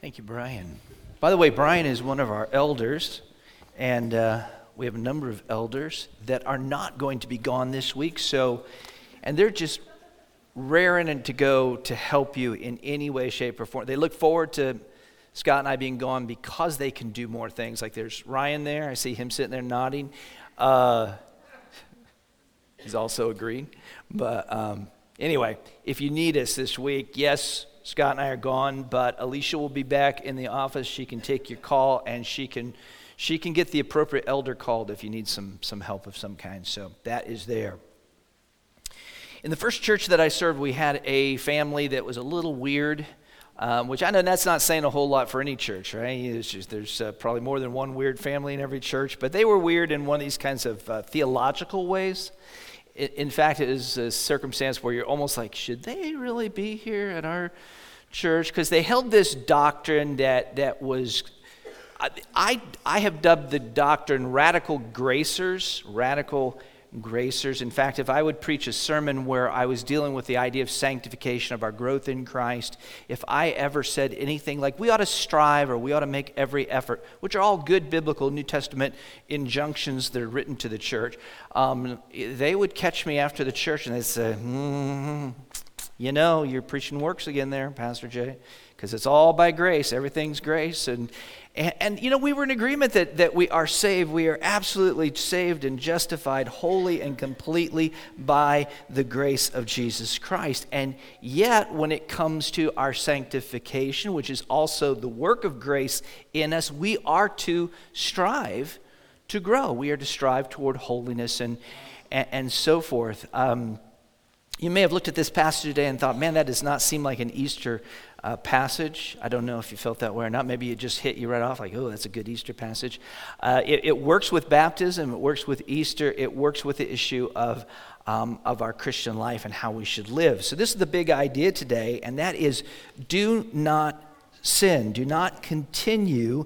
Thank you, Brian. By the way, Brian is one of our elders, and uh, we have a number of elders that are not going to be gone this week. So, and they're just raring to go to help you in any way, shape, or form. They look forward to Scott and I being gone because they can do more things. Like there's Ryan there. I see him sitting there nodding. Uh, he's also agreeing. But um, anyway, if you need us this week, yes, Scott and I are gone, but Alicia will be back in the office. She can take your call and she can she can get the appropriate elder called if you need some some help of some kind. So that is there. In the first church that I served, we had a family that was a little weird, um, which I know that's not saying a whole lot for any church, right? Just, there's uh, probably more than one weird family in every church, but they were weird in one of these kinds of uh, theological ways. In fact, it is a circumstance where you're almost like, should they really be here at our church? Because they held this doctrine that, that was, I, I have dubbed the doctrine radical gracers, radical gracers. In fact, if I would preach a sermon where I was dealing with the idea of sanctification, of our growth in Christ, if I ever said anything like we ought to strive or we ought to make every effort, which are all good biblical New Testament injunctions that are written to the church, um, they would catch me after the church and they'd say, mm-hmm, you know, you're preaching works again there, Pastor Jay, because it's all by grace. Everything's grace. And, and, and, you know, we were in agreement that, that we are saved. We are absolutely saved and justified wholly and completely by the grace of Jesus Christ. And yet, when it comes to our sanctification, which is also the work of grace in us, we are to strive to grow. We are to strive toward holiness and, and, and so forth. Um, you may have looked at this passage today and thought, man, that does not seem like an Easter uh, passage. I don't know if you felt that way or not. Maybe it just hit you right off, like, oh, that's a good Easter passage. Uh, it, it, works with baptism, it works with Easter, it works with the issue of, um, of our Christian life and how we should live. So, this is the big idea today, and that is do not sin, do not continue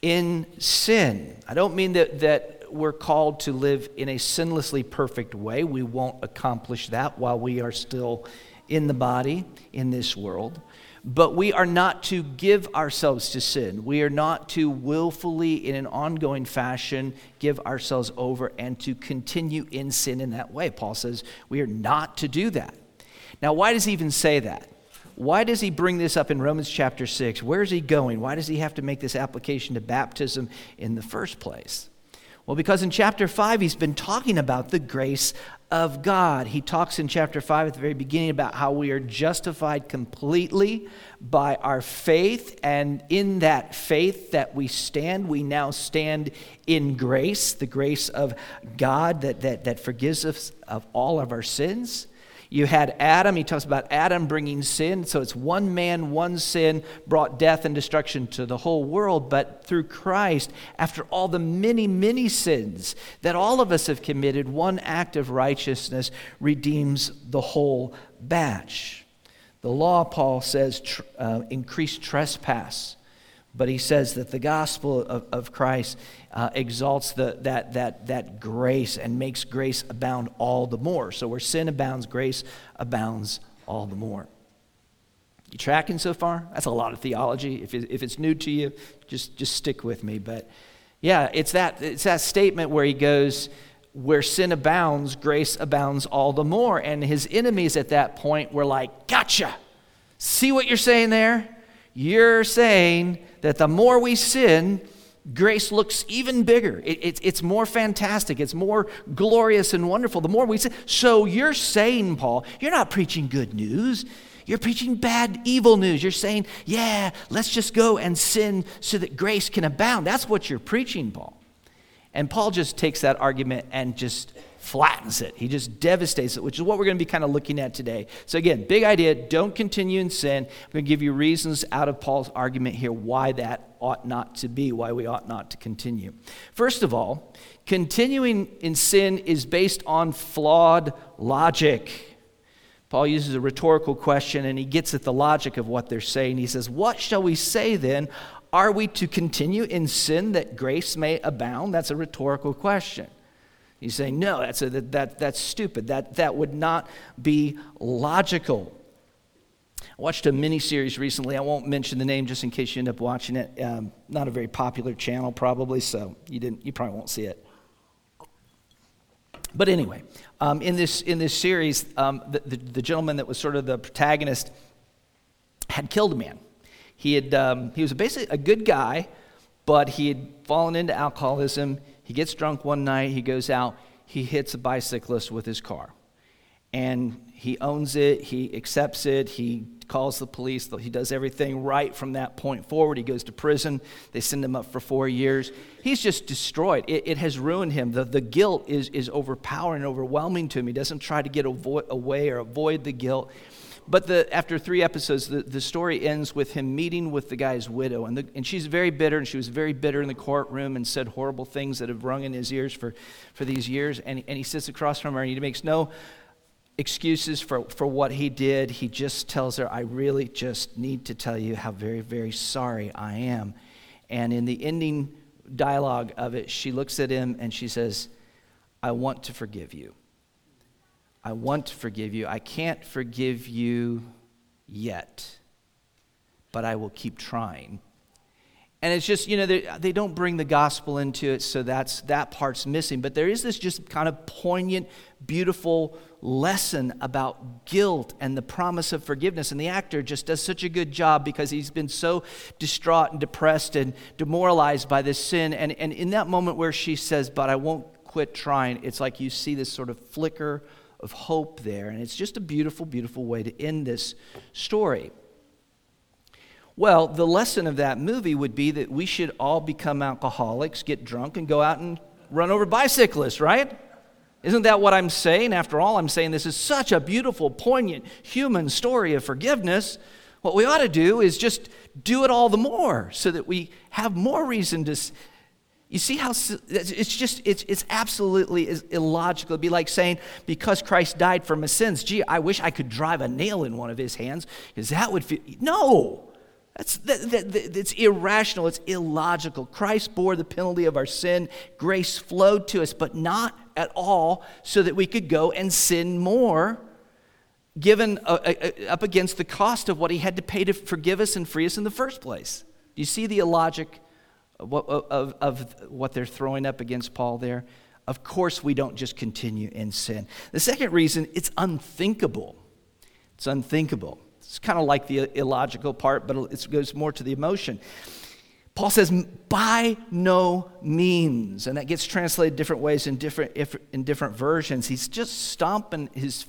in sin. I don't mean that, that we're called to live in a sinlessly perfect way. We won't accomplish that while we are still in the body in this world. But we are not to give ourselves to sin. We are not to willfully, in an ongoing fashion, give ourselves over and to continue in sin in that way. Paul says we are not to do that. Now, why does he even say that? Why does he bring this up in Romans chapter 6? Where is he going? Why does he have to make this application to baptism in the first place? Well, because in chapter 5, he's been talking about the grace of God. He talks in chapter 5 at the very beginning about how we are justified completely by our faith, and in that faith that we stand, we now stand in grace, the grace of God that, that, that forgives us of all of our sins. You had Adam, he talks about Adam bringing sin. So it's one man, one sin brought death and destruction to the whole world. But through Christ, after all the many, many sins that all of us have committed, one act of righteousness redeems the whole batch. The law, Paul says, tr- uh, increased trespass. But he says that the gospel of, of Christ uh, exalts the, that, that, that grace and makes grace abound all the more. So where sin abounds, grace abounds all the more. You tracking so far? That's a lot of theology. If, if it's new to you, just, just stick with me. But yeah, it's that, it's that statement where he goes, where sin abounds, grace abounds all the more. And his enemies at that point were like, gotcha. See what you're saying there? You're saying that the more we sin, grace looks even bigger. It, it, it's more fantastic. It's more glorious and wonderful. The more we sin. So you're saying, Paul, you're not preaching good news. You're preaching bad, evil news. You're saying, yeah, let's just go and sin so that grace can abound. That's what you're preaching, Paul. And Paul just takes that argument and just flattens it. He just devastates it, which is what we're going to be kind of looking at today. So, again, big idea don't continue in sin. I'm going to give you reasons out of Paul's argument here why that ought not to be, why we ought not to continue. First of all, continuing in sin is based on flawed logic. Paul uses a rhetorical question and he gets at the logic of what they're saying. He says, What shall we say then? Are we to continue in sin that grace may abound? That's a rhetorical question. He's saying, no, that's, a, that, that, that's stupid. That, that would not be logical. I watched a mini series recently. I won't mention the name just in case you end up watching it. Um, not a very popular channel, probably, so you didn't. You probably won't see it. But anyway, um, in this in this series, um, the, the, the, gentleman that was sort of the protagonist had killed a man. He had um, he was basically a good guy, but he had fallen into alcoholism. He gets drunk one night. He goes out. He hits a bicyclist with his car, and he owns it. He accepts it. He calls the police. He does everything right from that point forward. He goes to prison. They send him up for four years. He's just destroyed. It, it has ruined him. The, the guilt is, is overpowering overwhelming to him. He doesn't try to get away or avoid the guilt. But the, after three episodes, the, the story ends with him meeting with the guy's widow. And, the, and she's very bitter, and she was very bitter in the courtroom and said horrible things that have rung in his ears for, for these years. And, and he sits across from her, and he makes no excuses for, for what he did. He just tells her, I really just need to tell you how very, very sorry I am. And in the ending dialogue of it, she looks at him and she says, I want to forgive you. I want to forgive you. I can't forgive you yet, but I will keep trying. And it's just, you know, they, they don't bring the gospel into it, so that's, that part's missing. But there is this just kind of poignant, beautiful lesson about guilt and the promise of forgiveness. And the actor just does such a good job because he's been so distraught and depressed and demoralized by this sin. And, and in that moment where she says, But I won't quit trying, it's like you see this sort of flicker of hope there. And it's just a beautiful, beautiful way to end this story. Well, the lesson of that movie would be that we should all become alcoholics, get drunk, and go out and run over bicyclists, right? Isn't that what I'm saying? After all, I'm saying this is such a beautiful, poignant human story of forgiveness. What we ought to do is just do it all the more so that we have more reason to. You see how it's just, it's, it's absolutely illogical. It'd be like saying, because Christ died for my sins, gee, I wish I could drive a nail in one of his hands, because that would feel. No! That's, that, that, that, it's irrational, it's illogical. Christ bore the penalty of our sin. Grace flowed to us, but not at all so that we could go and sin more, given uh, uh, uh, up against the cost of what he had to pay to forgive us and free us in the first place. Do you see the illogic of, of, what they're throwing up against Paul there? Of course, we don't just continue in sin. The second reason, it's unthinkable. It's unthinkable. It's kind of like the illogical part, but it goes more to the emotion. Paul says, by no means. And that gets translated different ways in different, in different versions. He's just stomping his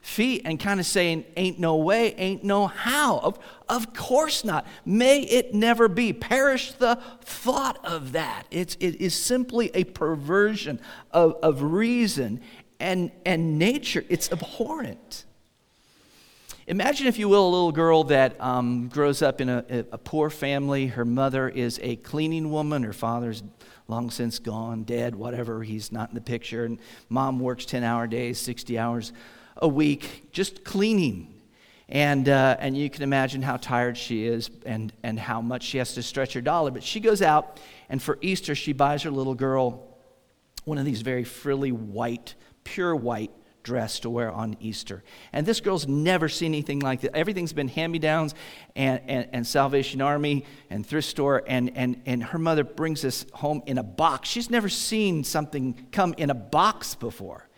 feet and kind of saying, Ain't no way, ain't no how. Of, of course not. May it never be. Perish the thought of that. It's, it is simply a perversion of, of reason and, and nature. It's abhorrent. Imagine, if you will, a little girl that um, grows up in a, a, poor family. Her mother is a cleaning woman. Her father's long since gone, dead, whatever. He's not in the picture. And mom works 10 hour days, 60 hours a week, just cleaning. And, uh, and you can imagine how tired she is and, and how much she has to stretch her dollar. But she goes out, and for Easter, she buys her little girl one of these very frilly white, pure white dress to wear on Easter. And this girl's never seen anything like that. Everything's been hand me downs and, and, and, Salvation Army and thrift store. And, and, and her mother brings this home in a box. She's never seen something come in a box before.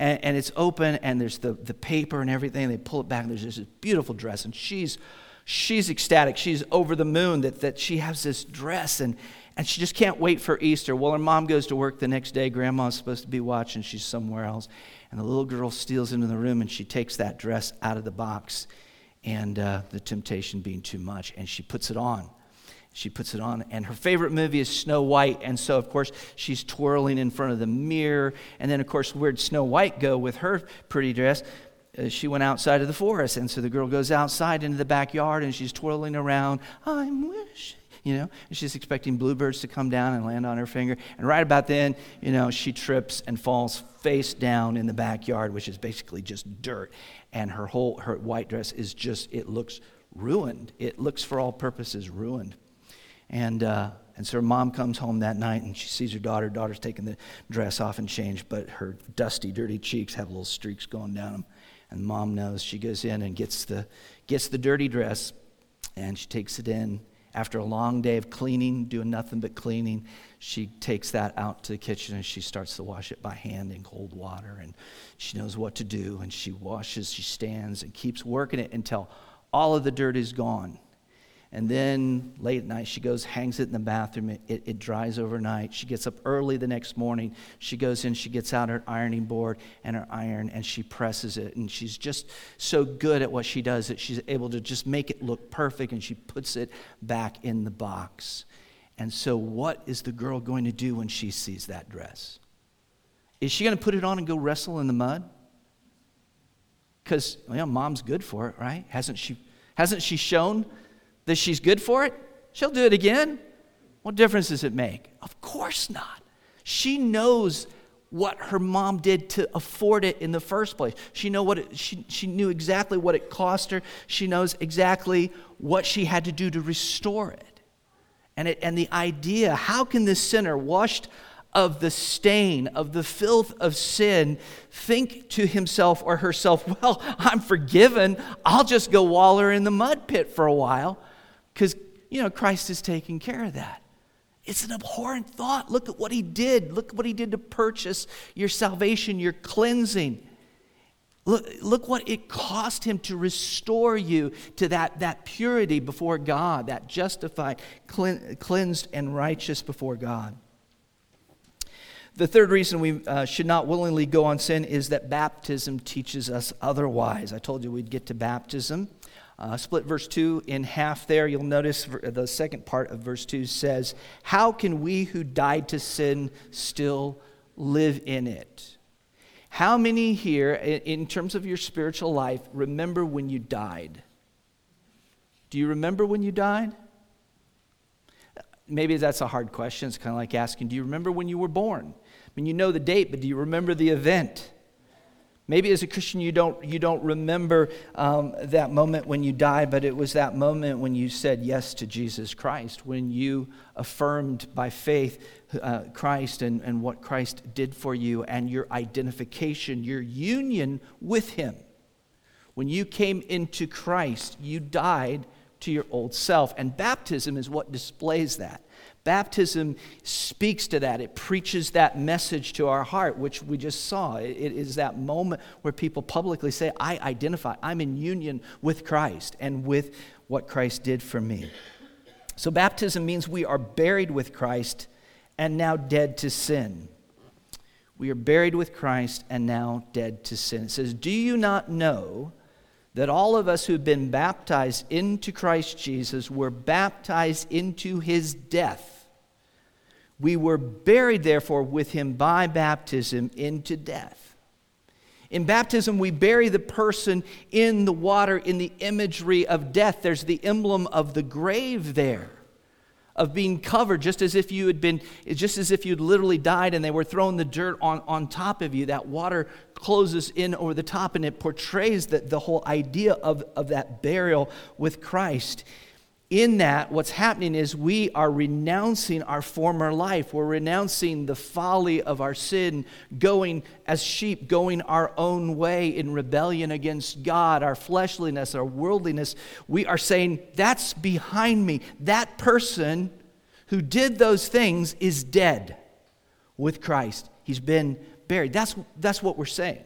And, and it's open, and there's the, the paper and everything. And They pull it back, and there's this beautiful dress. And she's, she's ecstatic. She's over the moon that, that she has this dress. And, and she just can't wait for Easter. Well, her mom goes to work the next day. Grandma's supposed to be watching. She's somewhere else. And the little girl steals into the room and she takes that dress out of the box, and uh, the temptation being too much, and she puts it on. She puts it on, and her favorite movie is Snow White, and so, of course, she's twirling in front of the mirror. And then, of course, where'd Snow White go with her pretty dress? Uh, she went outside of the forest, and so the girl goes outside into the backyard, and she's twirling around. I'm wishing you know, and she's expecting bluebirds to come down and land on her finger. And right about then, you know, she trips and falls face down in the backyard, which is basically just dirt. And her whole her white dress is just it looks ruined. It looks for all purposes ruined. And uh, and so her mom comes home that night and she sees her daughter. Daughter's taking the dress off and changed, but her dusty, dirty cheeks have little streaks going down them. And mom knows. She goes in and gets the, gets the dirty dress and she takes it in. After a long day of cleaning, doing nothing but cleaning, she takes that out to the kitchen and she starts to wash it by hand in cold water. And she knows what to do. And she washes, she stands and keeps working it until all of the dirt is gone. And then late at night, she goes, hangs it in the bathroom. It, it, it, dries overnight. She gets up early the next morning. She goes in, she gets out her ironing board and her iron, and she presses it. And she's just so good at what she does that she's able to just make it look perfect, and she puts it back in the box. And so, what is the girl going to do when she sees that dress? Is she going to put it on and go wrestle in the mud? Because, well, mom's good for it, right? Hasn't she, hasn't she shown that she's good for it, she'll do it again. What difference does it make? Of course not. She knows what her mom did to afford it in the first place. She, know what it, she, she knew exactly what it cost her. She knows exactly what she had to do to restore it. And, it, and the idea how can this sinner, washed of the stain, of the filth of sin, think to himself or herself, well, I'm forgiven. I'll just go waller in the mud pit for a while because, you know, Christ is taking care of that. It's an abhorrent thought. Look at what he did. Look at what he did to purchase your salvation, your cleansing. Look, look what it cost him to restore you to that, that purity before God, that justified, cleansed, and righteous before God. The third reason we uh, should not willingly go on sin is that baptism teaches us otherwise. I told you we'd get to baptism. Uh, split verse 2 in half there. You'll notice the second part of verse 2 says, How can we who died to sin still live in it? How many here, in terms of your spiritual life, remember when you died? Do you remember when you died? Maybe that's a hard question. It's kind of like asking, Do you remember when you were born? I mean, you know the date, but do you remember the event? Maybe as a Christian, you don't, you don't remember um, that moment when you died, but it was that moment when you said yes to Jesus Christ, when you affirmed by faith uh, Christ and, and what Christ did for you and your identification, your union with Him. When you came into Christ, you died to your old self. And baptism is what displays that. Baptism speaks to that. It preaches that message to our heart, which we just saw. It is that moment where people publicly say, I identify, I'm in union with Christ and with what Christ did for me. So, baptism means we are buried with Christ and now dead to sin. We are buried with Christ and now dead to sin. It says, Do you not know that all of us who've been baptized into Christ Jesus were baptized into his death. We were buried, therefore, with him by baptism into death. In baptism, we bury the person in the water in the imagery of death. There's the emblem of the grave there of being covered, just as if you had been, just as if you'd literally died and they were throwing the dirt on, on top of you. That water closes in over the top and it portrays the, the whole idea of, of that burial with Christ in that, what's happening is we are renouncing our former life. We're renouncing the folly of our sin, going as sheep, going our own way in rebellion against God, our fleshliness, our worldliness. We are saying, That's behind me. That person who did those things is dead with Christ. He's been buried. That's, that's what we're saying.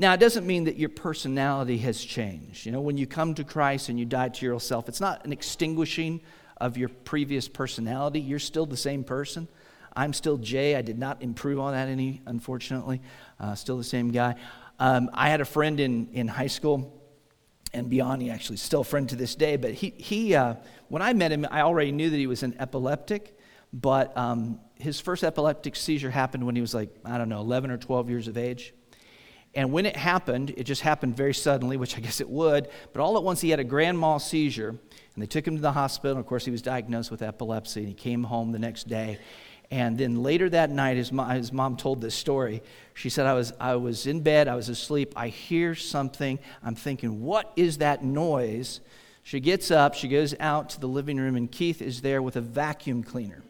Now, it doesn't mean that your personality has changed. You know, when you come to Christ and you die to yourself, it's not an extinguishing of your previous personality. You're still the same person. I'm still Jay. I did not improve on that any, unfortunately. Uh, still the same guy. Um, I had a friend in, in high school and beyond. He actually still a friend to this day. But he, he uh, when I met him, I already knew that he was an epileptic. But um, his first epileptic seizure happened when he was like, I don't know, 11 or 12 years of age. And when it happened, it just happened very suddenly, which I guess it would, but all at once he had a grand mal seizure, and they took him to the hospital. And of course, he was diagnosed with epilepsy, and he came home the next day. And then later that night, his mom, his mom told this story. She said, I was, I was in bed, I was asleep, I hear something. I'm thinking, what is that noise? She gets up, she goes out to the living room, and Keith is there with a vacuum cleaner.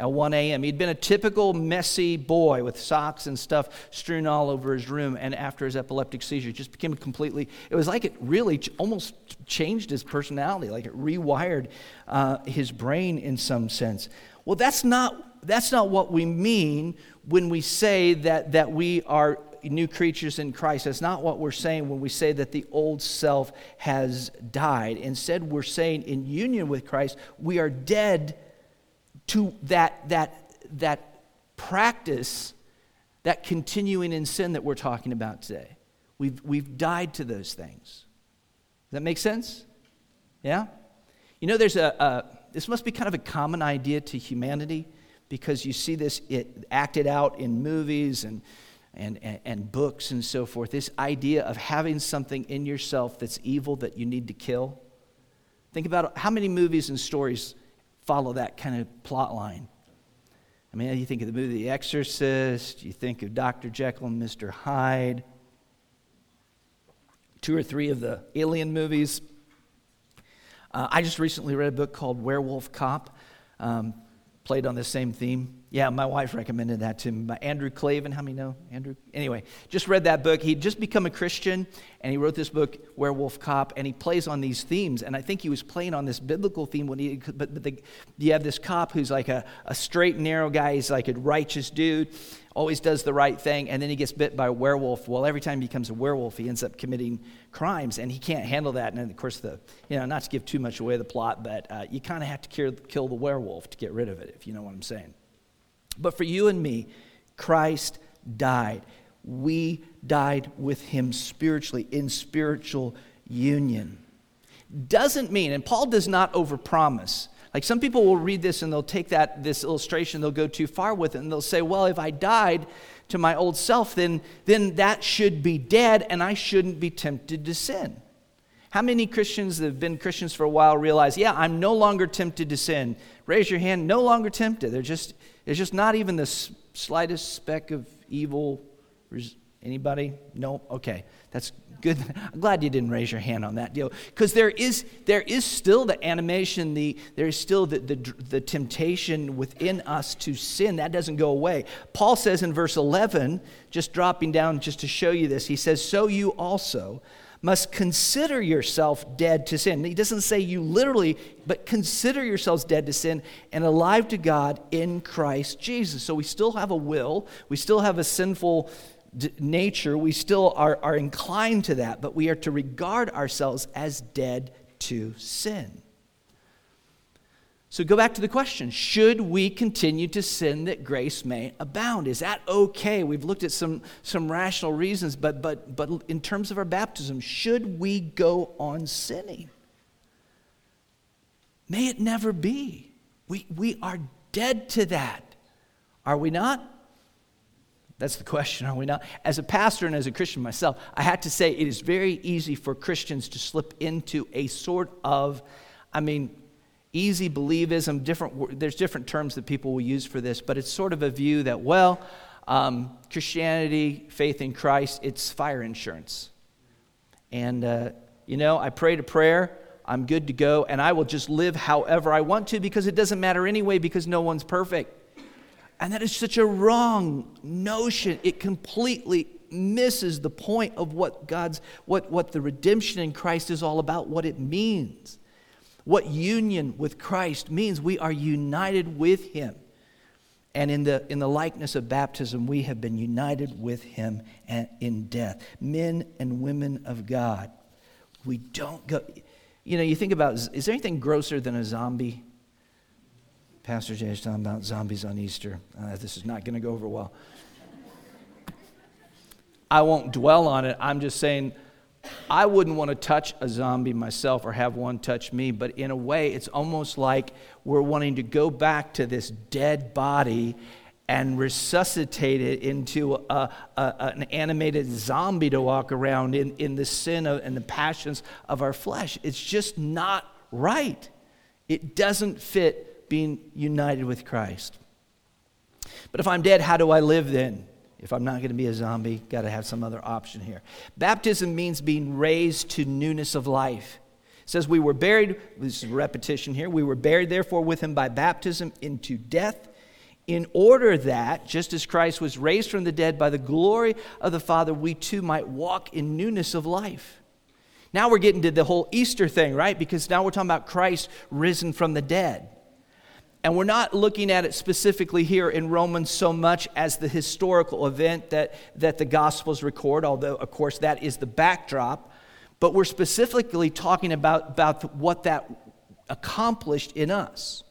At 1 a.m. He'd been a typical messy boy with socks and stuff strewn all over his room. And after his epileptic seizure, just became completely, it was like it really ch- almost changed his personality, like it rewired uh, his brain in some sense. Well, that's not, that's not what we mean when we say that, that we are new creatures in Christ. That's not what we're saying when we say that the old self has died. Instead, we're saying in union with Christ, we are dead to that, that, that practice, that continuing in sin that we're talking about today. We've, we've died to those things. Does that make sense? Yeah? You know, there's a, a this must be kind of a common idea to humanity because you see this it acted out in movies and and, and, and, books and so forth. This idea of having something in yourself that's evil that you need to kill. Think about how many movies and stories follow that kind of plot line. I mean, you think of the movie The Exorcist, you think of Dr. Jekyll and Mr. Hyde, two or three of the Alien movies. Uh, I just recently read a book called Werewolf Cop, um, played on the same theme. Yeah, my wife recommended that to me. Andrew Klavan. How many know Andrew? Anyway, just read that book. He'd just become a Christian, and he wrote this book, Werewolf Cop, and he plays on these themes. And I think he was playing on this biblical theme when he, but, the, you have this cop who's like a, a straight and narrow guy. He's like a righteous dude, always does the right thing, and then he gets bit by a werewolf. Well, every time he becomes a werewolf, he ends up committing crimes, and he can't handle that. And of course, the you know, not to give too much away the plot, but uh, you kind of have to kill, kill the werewolf to get rid of it, if you know what I'm saying. But for you and me, Christ died. We died with him spiritually, in spiritual union. Doesn't mean, and Paul does not overpromise. Like some people will read this and they'll take that this illustration, they'll go too far with it, and they'll say, well, if I died to my old self, then, then that should be dead, and I shouldn't be tempted to sin. How many Christians that have been Christians for a while realize, yeah, I'm no longer tempted to sin? Raise your hand, no longer tempted. They're just there's just not even the slightest speck of evil. Anybody? No? Okay. That's good. I'm glad you didn't raise your hand on that deal. Because there is, there is still the animation, the, there is still the, the, the temptation within us to sin. That doesn't go away. Paul says in verse 11, just dropping down just to show you this, he says, So you also must consider yourself dead to sin. He doesn't say you literally, but consider yourselves dead to sin and alive to God in Christ Jesus. So we still have a will, we still have a sinful d- nature, we still are, are inclined to that, but we are to regard ourselves as dead to sin. So go back to the question Should we continue to sin that grace may abound? Is that okay? We've looked at some, some rational reasons, but, but, but in terms of our baptism, should we go on sinning? May it never be. We, we are dead to that. Are we not? That's the question, are we not? As a pastor and as a Christian myself, I had to say it is very easy for Christians to slip into a sort of, I mean, easy believism, different, there's different terms that people will use for this, but it's sort of a view that, well, um, Christianity, faith in Christ, it's fire insurance. And, uh, you know, I prayed a prayer, I'm good to go, and I will just live however I want to because it doesn't matter anyway because no one's perfect. And that is such a wrong notion. It completely misses the point of what God's, what, what the redemption in Christ is all about, what it means. What union with Christ means we are united with Him. And in the, in the likeness of baptism, we have been united with Him in death. Men and women of God. We don't go. You know, you think about is there anything grosser than a zombie? Pastor Jay is talking about zombies on Easter. Uh, this is not going to go over well. I won't dwell on it. I'm just saying I wouldn't want to touch a zombie myself or have one touch me, but in a way, it's almost like we're wanting to go back to this dead body and resuscitate it into a, a, an animated zombie to walk around in, in the sin and the passions of our flesh. It's just not right. It doesn't fit being united with Christ. But if I'm dead, how do I live then? If I'm not going to be a zombie, got to have some other option here. Baptism means being raised to newness of life. It says we were buried, this is repetition here, we were buried therefore with him by baptism into death, in order that, just as Christ was raised from the dead by the glory of the Father, we too might walk in newness of life. Now we're getting to the whole Easter thing, right? Because now we're talking about Christ risen from the dead. And we're not looking at it specifically here in Romans so much as the historical event that, that the Gospels record, although, of course, that is the backdrop. But we're specifically talking about, about what that accomplished in us.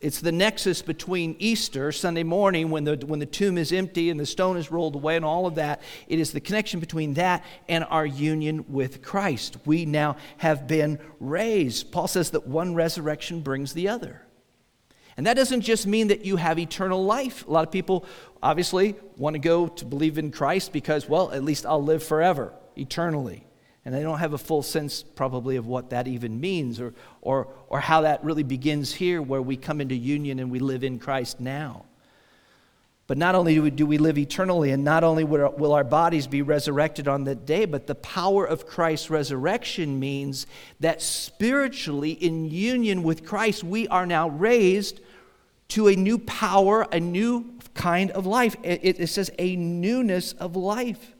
It's the nexus between Easter, Sunday morning, when the, when the tomb is empty and the stone is rolled away and all of that. It is the connection between that and our union with Christ. We now have been raised. Paul says that one resurrection brings the other. And that doesn't just mean that you have eternal life. A lot of people obviously want to go to believe in Christ because, well, at least I'll live forever, eternally. And they don't have a full sense, probably, of what that even means or, or, or how that really begins here, where we come into union and we live in Christ now. But not only do we, do we live eternally, and not only will our, will our bodies be resurrected on that day, but the power of Christ's resurrection means that spiritually, in union with Christ, we are now raised to a new power, a new kind of life. It, it, says a newness of life.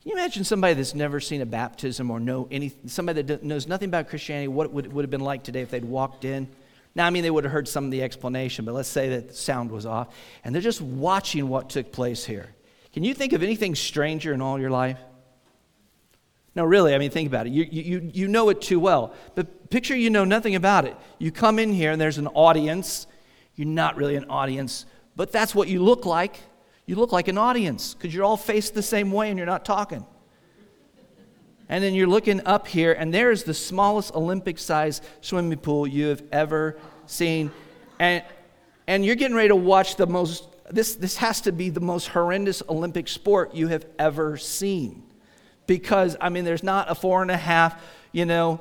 Can you imagine somebody that's never seen a baptism or know any, somebody that knows nothing about Christianity, what it would, would have been like today if they'd walked in? Now, I mean, they would have heard some of the explanation, but let's say that the sound was off, and they're just watching what took place here. Can you think of anything stranger in all your life? No, really, I mean, think about it. You, you, you know it too well. But picture you know nothing about it. You come in here and there's an audience. You're not really an audience, but that's what you look like. You look like an audience because you're all faced the same way and you're not talking. And then you're looking up here, and there's the smallest Olympic sized swimming pool you have ever seen. And, and you're getting ready to watch the most, this, this has to be the most horrendous Olympic sport you have ever seen because, I mean, there's not a four and a half, you know,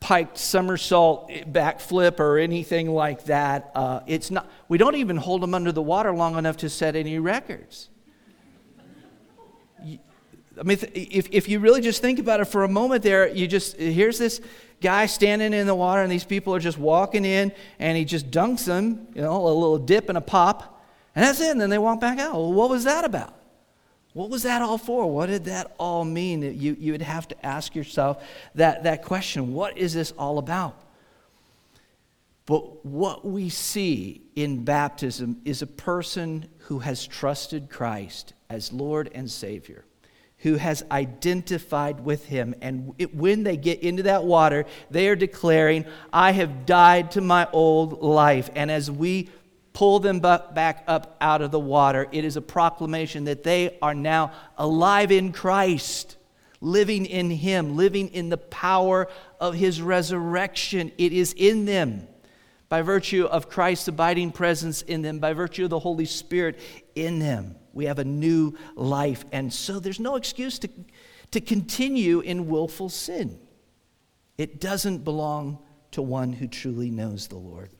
piked somersault backflip or anything like that. Uh, it's not, we don't even hold them under the water long enough to set any records. I mean, if, if you really just think about it for a moment there, you just, here's this guy standing in the water and these people are just walking in and he just dunks them, you know, a little dip and a pop, and that's it. And then they walk back out. Well, what was that about? What was that all for? What did that all mean? You, you would have to ask yourself that, that question what is this all about? But what we see in baptism is a person who has trusted Christ as Lord and Savior, who has identified with Him. And it, when they get into that water, they are declaring, I have died to my old life. And as we pull them back up out of the water. It is a proclamation that they are now alive in Christ, living in Him, living in the power of His resurrection. It is in them by virtue of Christ's abiding presence in them, by virtue of the Holy Spirit in them. We have a new life. And so there's no excuse to, to continue in willful sin. It doesn't belong to one who truly knows the Lord.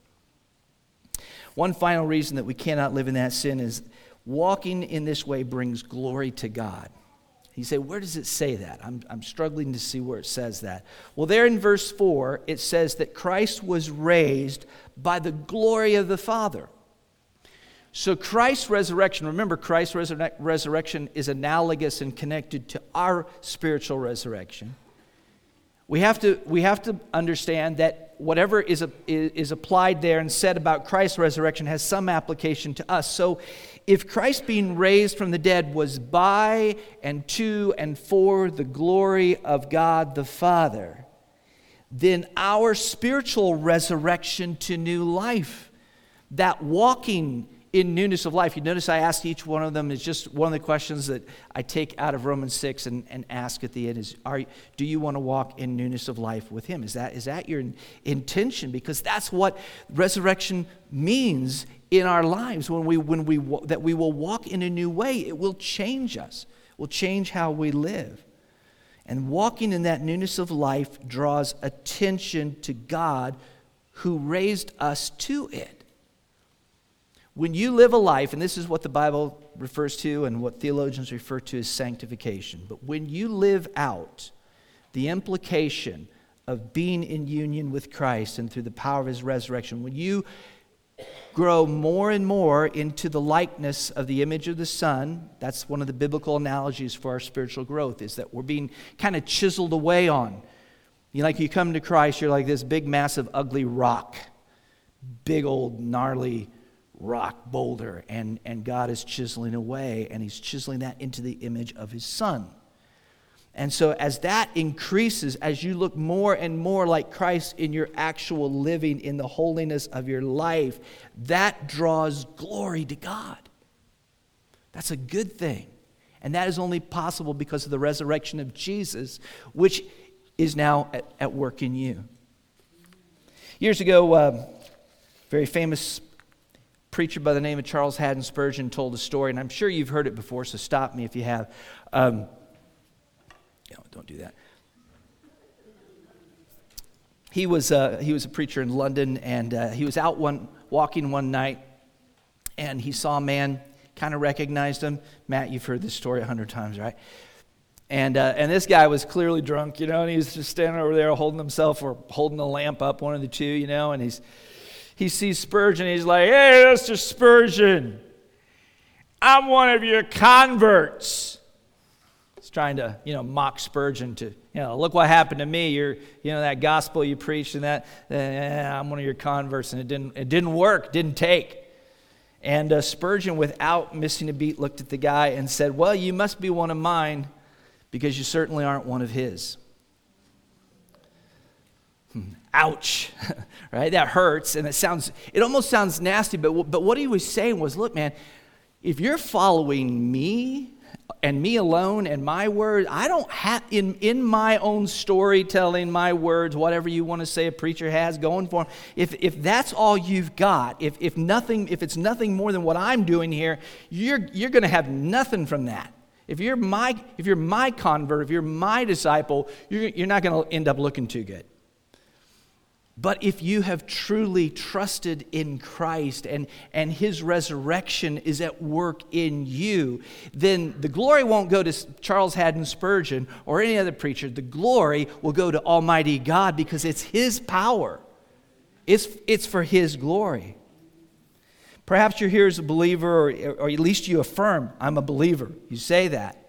One final reason that we cannot live in that sin is walking in this way brings glory to God. You say, where does it say that? I'm, I'm struggling to see where it says that. Well, there in verse 4, it says that Christ was raised by the glory of the Father. So, Christ's resurrection, remember, Christ's resur- resurrection is analogous and connected to our spiritual resurrection. We have to, we have to understand that whatever is, a, is applied there and said about Christ's resurrection has some application to us. So, if Christ being raised from the dead was by and to and for the glory of God the Father, then our spiritual resurrection to new life, that walking in newness of life. You notice I asked each one of them is just one of the questions that I take out of Romans 6 and, and ask at the end is are, do you want to walk in newness of life with him? Is that, is that your intention? Because that's what resurrection means in our lives when we, when we, that we will walk in a new way. It will change us, will change how we live. And walking in that newness of life draws attention to God who raised us to it. When you live a life, and this is what the Bible refers to and what theologians refer to as sanctification, but when you live out the implication of being in union with Christ and through the power of his resurrection, when you grow more and more into the likeness of the image of the Son. That's one of the biblical analogies for our spiritual growth, is that we're being kind of chiseled away on. You like you come to Christ, you're like this big, massive, ugly rock, big old gnarly rock boulder, and, and God is chiseling away, and He's chiseling that into the image of His Son. And so, as that increases, as you look more and more like Christ in your actual living, in the holiness of your life, that draws glory to God. That's a good thing. And that is only possible because of the resurrection of Jesus, which is now at, at work in you. Years ago, very famous preacher by the name of Charles Haddon Spurgeon told a story, and I'm sure you've heard it before, so stop me if you have. Um, don't do that. He was, uh, he was a preacher in London, and uh, he was out one, walking one night, and he saw a man, kind of recognized him. Matt, you've heard this story a hundred times, right? And, uh, and this guy was clearly drunk, you know, and he was just standing over there holding himself or holding the lamp up, one of the two, you know, and he's, he sees Spurgeon. He's like, hey, Mr. Spurgeon, I'm one of your converts He's trying to, you know, mock Spurgeon to, you know, look what happened to me. You're, you know, that gospel you preached and that, eh, I'm one of your converts, and it didn't, it didn't work, didn't take. And uh, Spurgeon, without missing a beat, looked at the guy and said, Well, you must be one of mine because you certainly aren't one of his. Ouch, right? That hurts, and it sounds, it almost sounds nasty, but, but what he was saying was, Look, man, if you're following me, and me alone and my words. I don't have, in, in my own storytelling, my words, whatever you want to say a preacher has going for him, if, if that's all you've got, if, if, nothing, if it's nothing more than what I'm doing here, you're, you're going to have nothing from that. If you're my, if you're my convert, if you're my disciple, you're, you're not going to end up looking too good. But if you have truly trusted in Christ and, and his resurrection is at work in you, then the glory won't go to Charles Haddon Spurgeon or any other preacher. The glory will go to Almighty God because it's his power, it's, it's for his glory. Perhaps you're here as a believer, or, or at least you affirm, I'm a believer. You say that.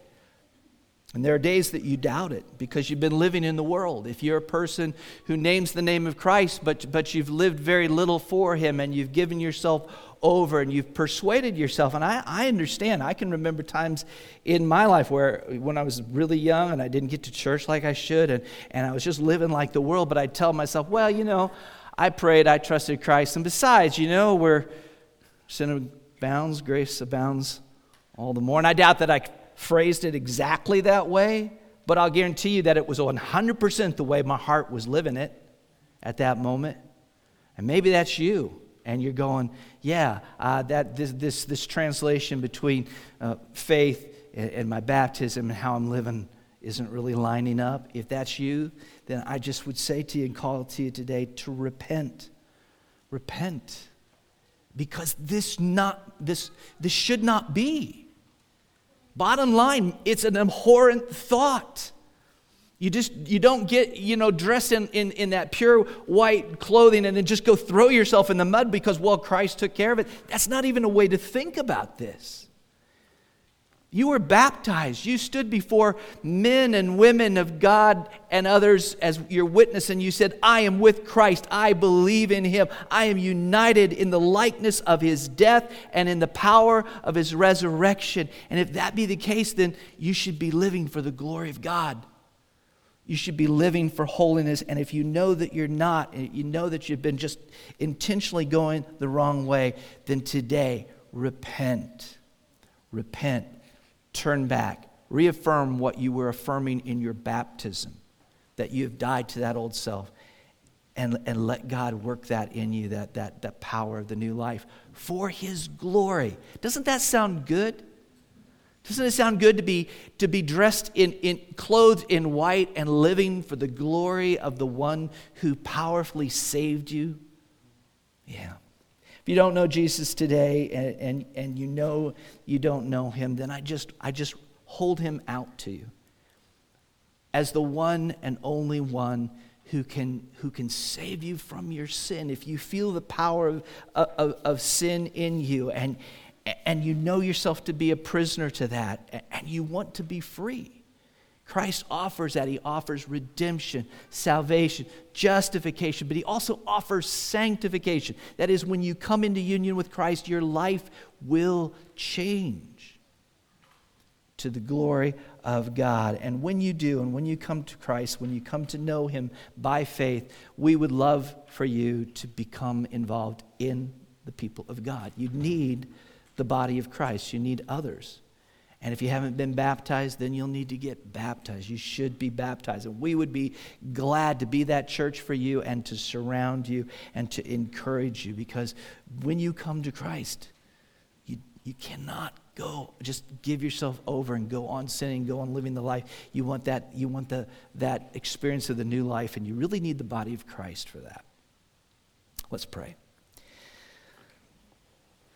And there are days that you doubt it because you've been living in the world. If you're a person who names the name of Christ, but, but you've lived very little for Him and you've given yourself over and you've persuaded yourself, and I, I understand. I can remember times in my life where when I was really young and I didn't get to church like I should, and, and I was just living like the world, but I'd tell myself, well, you know, I prayed, I trusted Christ, and besides, you know, where sin abounds, grace abounds all the more. And I doubt that I phrased it exactly that way, but I'll guarantee you that it was 100% the way my heart was living it at that moment. And maybe that's you. And you're going, yeah, uh, that this, this, this translation between uh, faith and, and my baptism and how I'm living isn't really lining up. If that's you, then I just would say to you and call to you today to repent. Repent. Because this not this this should not be. Bottom line, it's an abhorrent thought. You just you don't get, you know, dressed in, in, in that pure white clothing and then just go throw yourself in the mud because, well, Christ took care of it. That's not even a way to think about this. You were baptized. You stood before men and women of God and others as your witness, and you said, I am with Christ. I believe in him. I am united in the likeness of his death and in the power of his resurrection. And if that be the case, then you should be living for the glory of God. You should be living for holiness. And if you know that you're not, you know that you've been just intentionally going the wrong way, then today, repent. Repent turn back, reaffirm what you were affirming in your baptism, that you have died to that old self, and, and let God work that in you, that, that, that power of the new life for His glory. Doesn't that sound good? Doesn't it sound good to be, to be dressed in, in clothed in white and living for the glory of the one who powerfully saved you? Yeah you don't know Jesus today and, and, and you know you don't know him, then I just, I just hold him out to you as the one and only one who can, who can save you from your sin. If you feel the power of, of, of sin in you and, and you know yourself to be a prisoner to that and you want to be free, Christ offers that. He offers redemption, salvation, justification, but He also offers sanctification. That is, when you come into union with Christ, your life will change to the glory of God. And when you do, and when you come to Christ, when you come to know Him by faith, we would love for you to become involved in the people of God. You need the body of Christ, you need others. And if you haven't been baptized, then you'll need to get baptized. You should be baptized. And we would be glad to be that church for you and to surround you and to encourage you because when you come to Christ, you, you cannot go just give yourself over and go on sinning go on living the life you want that you want the, that experience of the new life and you really need the body of christ for that let's pray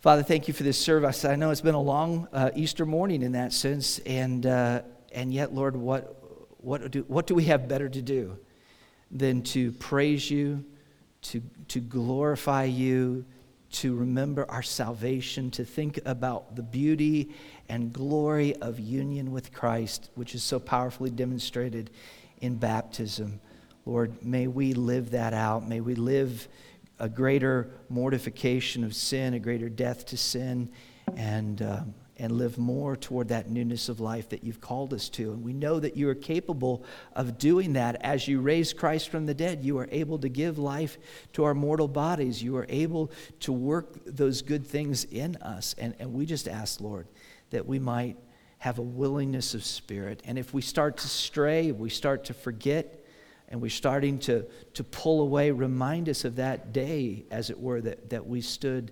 Father, thank you for this service. I know it's been a long uh, Easter morning in that sense, and, uh, and yet, Lord, what, what, do, what do we have better to do than to praise you, to, to glorify you, to remember our salvation, to think about the beauty and glory of union with Christ, which is so powerfully demonstrated in baptism. Lord, may we live that out. May we live a greater mortification of sin, a greater death to sin, and, uh, and live more toward that newness of life that you've called us to. And we know that you are capable of doing that. As you raised Christ from the dead, you are able to give life to our mortal bodies. You are able to work those good things in us. And, and we just ask, Lord, that we might have a willingness of spirit. And if we start to stray, we start to forget, and we're starting to, to pull away, remind us of that day, as it were, that, that we stood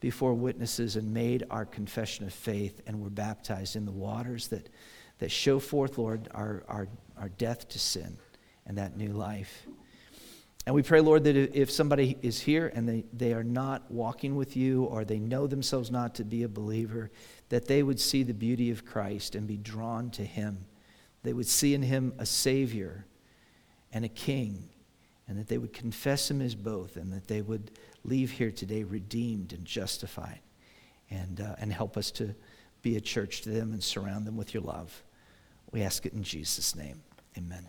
before witnesses and made our confession of faith and were baptized in the waters that, that show forth, Lord, our, our, our death to sin and that new life. And we pray, Lord, that if somebody is here and they, they are not walking with you or they know themselves not to be a believer, that they would see the beauty of Christ and be drawn to him. They would see in him a Savior and a king, and that they would confess him as both, and that they would leave here today redeemed and justified, and, uh, and help us to be a church to them and surround them with your love. We ask it in Jesus' name. Amen.